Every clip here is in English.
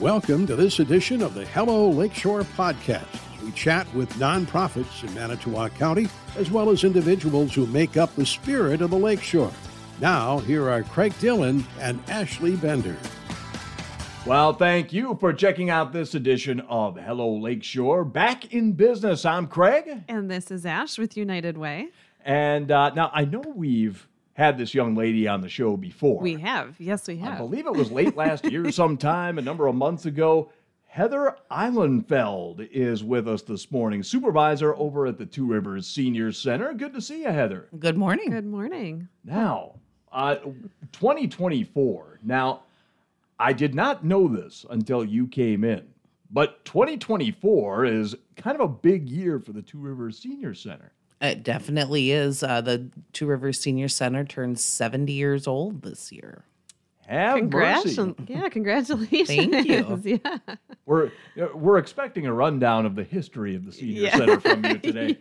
Welcome to this edition of the Hello Lakeshore podcast. We chat with nonprofits in Manitowoc County, as well as individuals who make up the spirit of the Lakeshore. Now, here are Craig Dillon and Ashley Bender. Well, thank you for checking out this edition of Hello Lakeshore. Back in business, I'm Craig. And this is Ash with United Way. And uh, now I know we've had this young lady on the show before. We have. Yes, we have. I believe it was late last year sometime, a number of months ago. Heather Ihlenfeldt is with us this morning, supervisor over at the Two Rivers Senior Center. Good to see you, Heather. Good morning. Good morning. Now, uh, 2024. Now, I did not know this until you came in, but 2024 is kind of a big year for the Two Rivers Senior Center. It definitely is. Uh, the Two Rivers Senior Center turns 70 years old this year. Have Congrats. mercy. Yeah, congratulations. Thank you. yeah. We're we're expecting a rundown of the history of the Senior Yeah. Center from you today.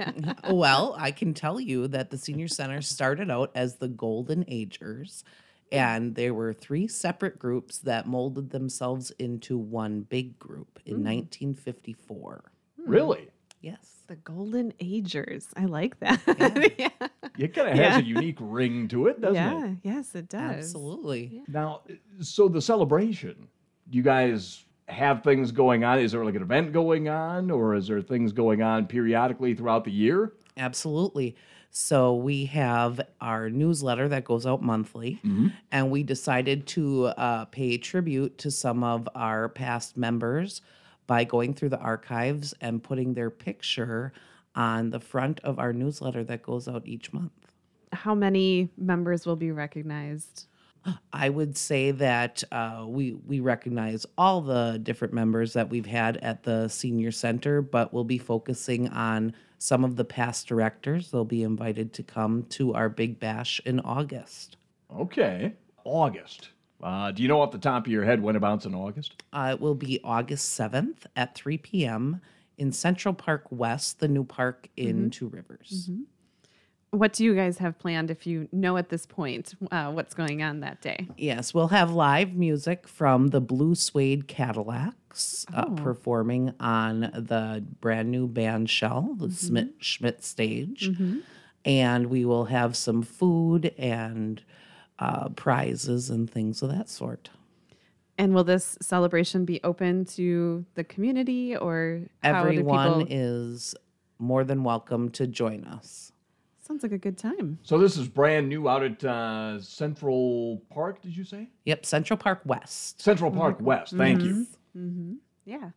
well, I can tell you that the Senior Center started out as the Golden Agers, and there were three separate groups that molded themselves into one big group in 1954. Really, Yes. The Golden Agers. I like that. Yeah. it kind of has Yeah. a unique ring to it, doesn't yeah. it? Yes, it does. Absolutely. Now, so the celebration, do you guys have things going on? Is there like an event going on, or is there things going on periodically throughout the year? Absolutely. So we have our newsletter that goes out monthly, and we decided to uh, pay tribute to some of our past members by going through the archives and putting their picture on the front of our newsletter that goes out each month. How many members will be recognized? I would say that uh, we we recognize all the different members that we've had at the senior center, but we'll be focusing on some of the past directors. They'll be invited to come to our big bash in August. Okay, August. Uh, do you know off the top of your head when about's in August? Uh, it will be August seventh at three p.m. in Central Park West, the new park in Two Rivers. What do you guys have planned if you know at this point uh, what's going on that day? Yes, we'll have live music from the Blue Suede Cadillacs uh, performing on the brand new band shell, the Schmidt, Schmidt stage. And we will have some food and uh, prizes and things of that sort. And will this celebration be open to the community or how Everyone people- is more than welcome to join us. Sounds like a good time. So this is brand new out at uh, Central Park. Did you say Yep, Central Park West. Central Park West? Thank you. Mm-hmm. Yeah.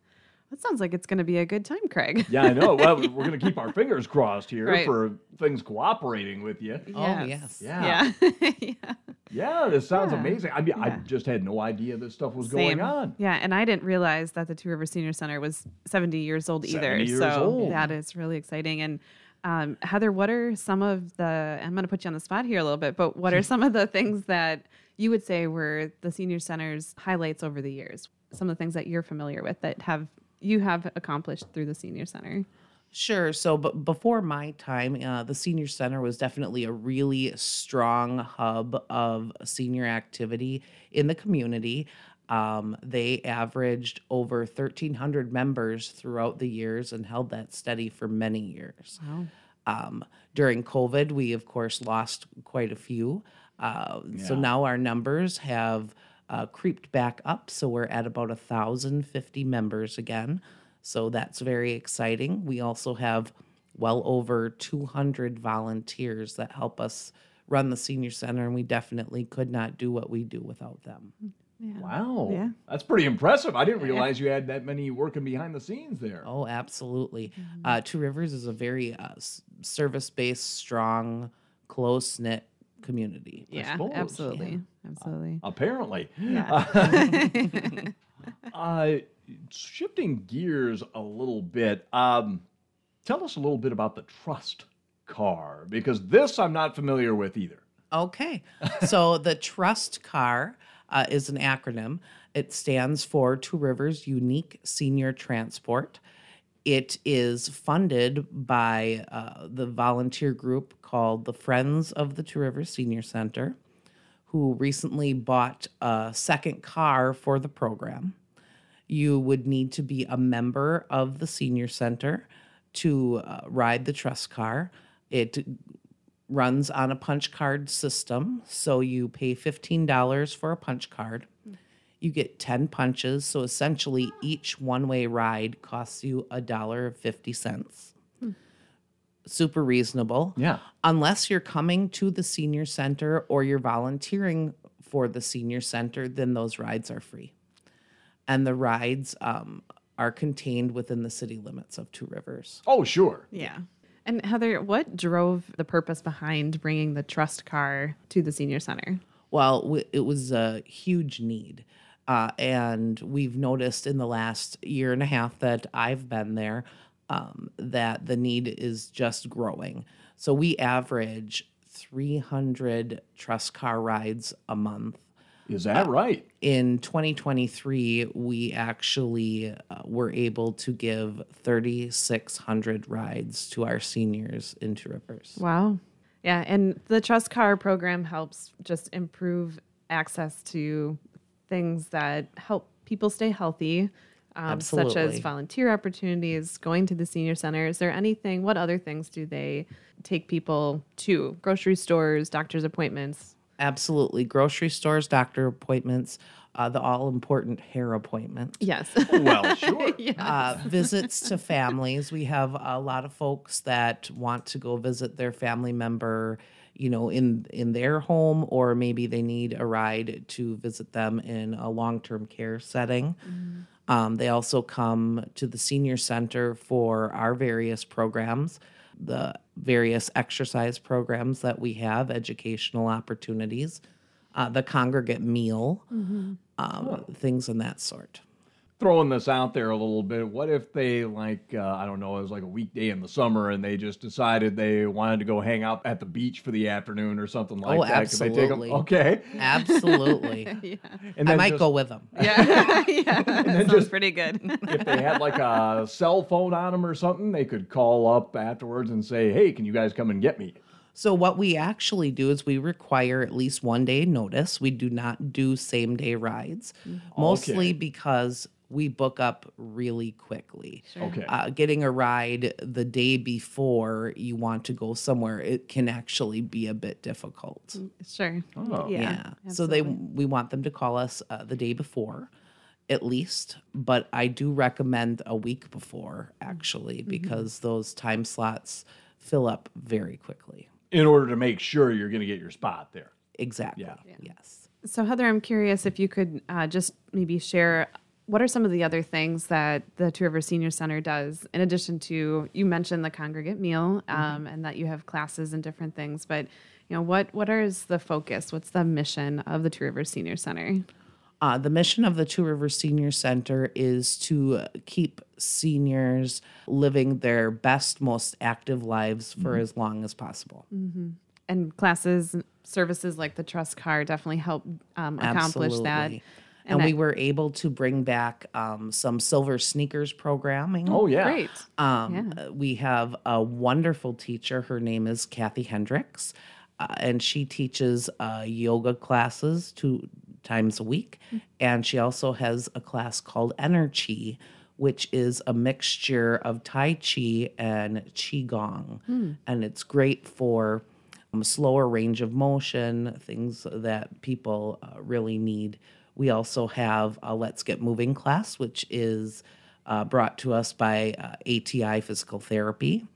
That sounds like it's going to be a good time, Craig. Yeah, I know. Well, we're going to keep our fingers crossed here Right. for things cooperating with you. Oh, yes. Yeah. Yeah. yeah. Yeah, this sounds Yeah. amazing. I mean, I just had no idea this stuff was going on. Yeah, and I didn't realize that the Two Rivers Senior Center was 70 years old either. years so old. that is really exciting. And um, Heather, what are some of the, I'm going to put you on the spot here a little bit, but what are some of the things that you would say were the Senior Center's highlights over the years? Some of the things that you're familiar with that have you have accomplished through the Senior Center? Sure. So, but before my time, uh, the senior center was definitely a really strong hub of senior activity in the community. Um, they averaged over 1,300 members throughout the years and held that steady for many years. Wow. Um, during COVID, we of course lost quite a few. Uh, So now our numbers have uh, creeped back up. So we're at about 1,050 members again. So that's very exciting. We also have well over 200 volunteers that help us run the senior center, and we definitely could not do what we do without them. Yeah. Wow. Yeah. That's pretty impressive. I didn't realize you had that many working behind the scenes there. Oh, absolutely. Uh, Two Rivers is a very uh, service based, strong, close knit community. Yeah, suppose, absolutely. Absolutely. Apparently. Yeah. Uh, shifting gears a little bit, um, tell us a little bit about the trust car because this I'm not familiar with either. Okay. so the Trust Car uh, is an acronym. It stands for Two Rivers Unique Senior Transport. It is funded by uh, the volunteer group called the Friends of the Two Rivers Senior Center, who recently bought a second car for the program. You would need to be a member of the senior center to uh, ride the trust car. It runs on a punch card system, so you pay $15 for a punch card. You get 10 punches, so essentially each one-way ride costs you a dollar 50 cents. Super reasonable Yeah. unless you're coming to the senior center or you're volunteering for the senior center, then those rides are free. And the rides um, are contained within the city limits of Two Rivers. Oh, sure. Yeah. And Heather, what drove the purpose behind bringing the trust car to the senior center? Well, it was a huge need. Uh, and we've noticed in the last year and a half that I've been there um, that the need is just growing. So we average 300 trust car rides a month. Is that right? in 2023, we actually uh, were able to give 3,600 rides to our seniors in Two Rivers. Wow. Yeah. And the trust car program helps just improve access to things that help people stay healthy, um, such as volunteer opportunities, going to the senior center. Is there anything, what other things do they take people to? Grocery stores, doctor's appointments? Absolutely. Grocery stores, doctor appointments, uh, the all important hair appointment. Yes. Well, sure. uh, visits to families. We have a lot of folks that want to go visit their family member, you know, in in their home, or maybe they need a ride to visit them in a long term care setting. Um, they also come to the senior center for our various programs, the various exercise programs that we have, educational opportunities, uh, the congregate meal, um, things in that sort. Throwing this out there a little bit, what if they like uh, I don't know, it was like a weekday in the summer and they just decided they wanted to go hang out at the beach for the afternoon or something like Oh, that? Could they take 'em? absolutely. Okay. Absolutely. yeah. And I might just- go with them. Yeah. yeah. That sounds just- pretty good. if they had like a cell phone on them or something, they could call up afterwards and say, "Hey, can you guys come and get me?" So what we actually do is we require at least one day notice. We do not do same day rides, mostly because we book up really quickly. Okay. Uh, getting a ride the day before you want to go somewhere, it can actually be a bit difficult. Sure. Oh. Yeah. So they we want them to call us uh, the day before, at least. But I do recommend a week before actually because those time slots fill up very quickly. In order to make sure you're going to get your spot there. Exactly. Yeah. Yes. So, Heather, I'm curious if you could uh, just maybe share what are some of the other things that the Two Rivers Senior Center does, in addition to you mentioned the congregate meal um, and that you have classes and different things, but you know what what is the focus? What's the mission of the Two Rivers Senior Center? Uh, the mission of the Two Rivers Senior Center is to keep seniors living their best, most active lives for as long as possible. And classes, and services like the Trust Car definitely help um, accomplish that. Absolutely. And, I- we were able to bring back um, some silver sneakers programming. Oh yeah. Great. Um, uh, We have a wonderful teacher. Her name is Kathy Hendricks, uh, and she teaches uh, yoga classes two times a week. And she also has a class called Energy, which is a mixture of Tai Chi and Qigong. And it's great for um, slower range of motion, things that people uh, really need. We also have a Let's Get Moving class, which is uh, brought to us by uh, ATI Physical Therapy.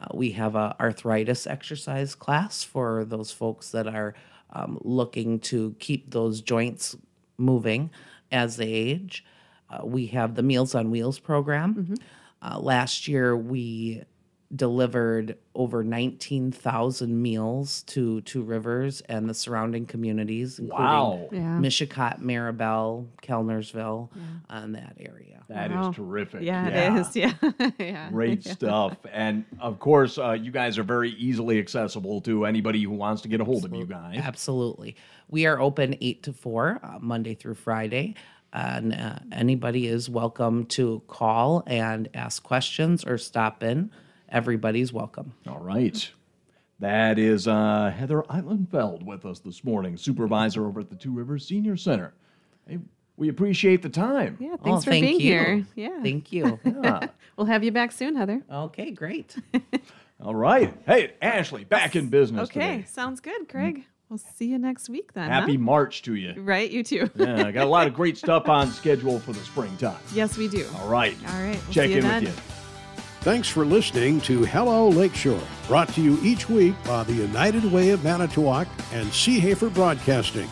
Uh, we have a arthritis exercise class for those folks that are um, looking to keep those joints moving as they age. Uh, we have the Meals on Wheels program. Uh, last year, we delivered over 19,000 meals to Two Rivers and the surrounding communities, including Wow. Yeah. Mishicot, Maribel, Kellnersville, and that area. That is Wow. terrific. Yeah, it is. Yeah. yeah. Great stuff. And of course, uh, you guys are very easily accessible to anybody who wants to get a hold of you guys. Absolutely. We are open 8 to 4, uh, Monday through Friday. And uh, anybody is welcome to call and ask questions or stop in. Everybody's welcome. All right. That is uh, Heather Ihlenfeldt with us this morning, supervisor over at the Two Rivers Senior Center. Hey, We appreciate the time. Yeah, Oh, thanks for thank being you. here. Yeah. Thank you. Yeah. we'll have you back soon, Heather. okay, great. All right. Hey, Ashley, back in business Okay, today. sounds good, Craig. We'll see you next week then. huh? Happy March to you. Right, you too. Yeah, I got a lot of great stuff on schedule for the springtime. yes, we do. All right. All right, we'll Check see you in then. with you. Thanks for listening to Hello Lakeshore, brought to you each week by the United Way of Manitowoc and Seehafer Broadcasting.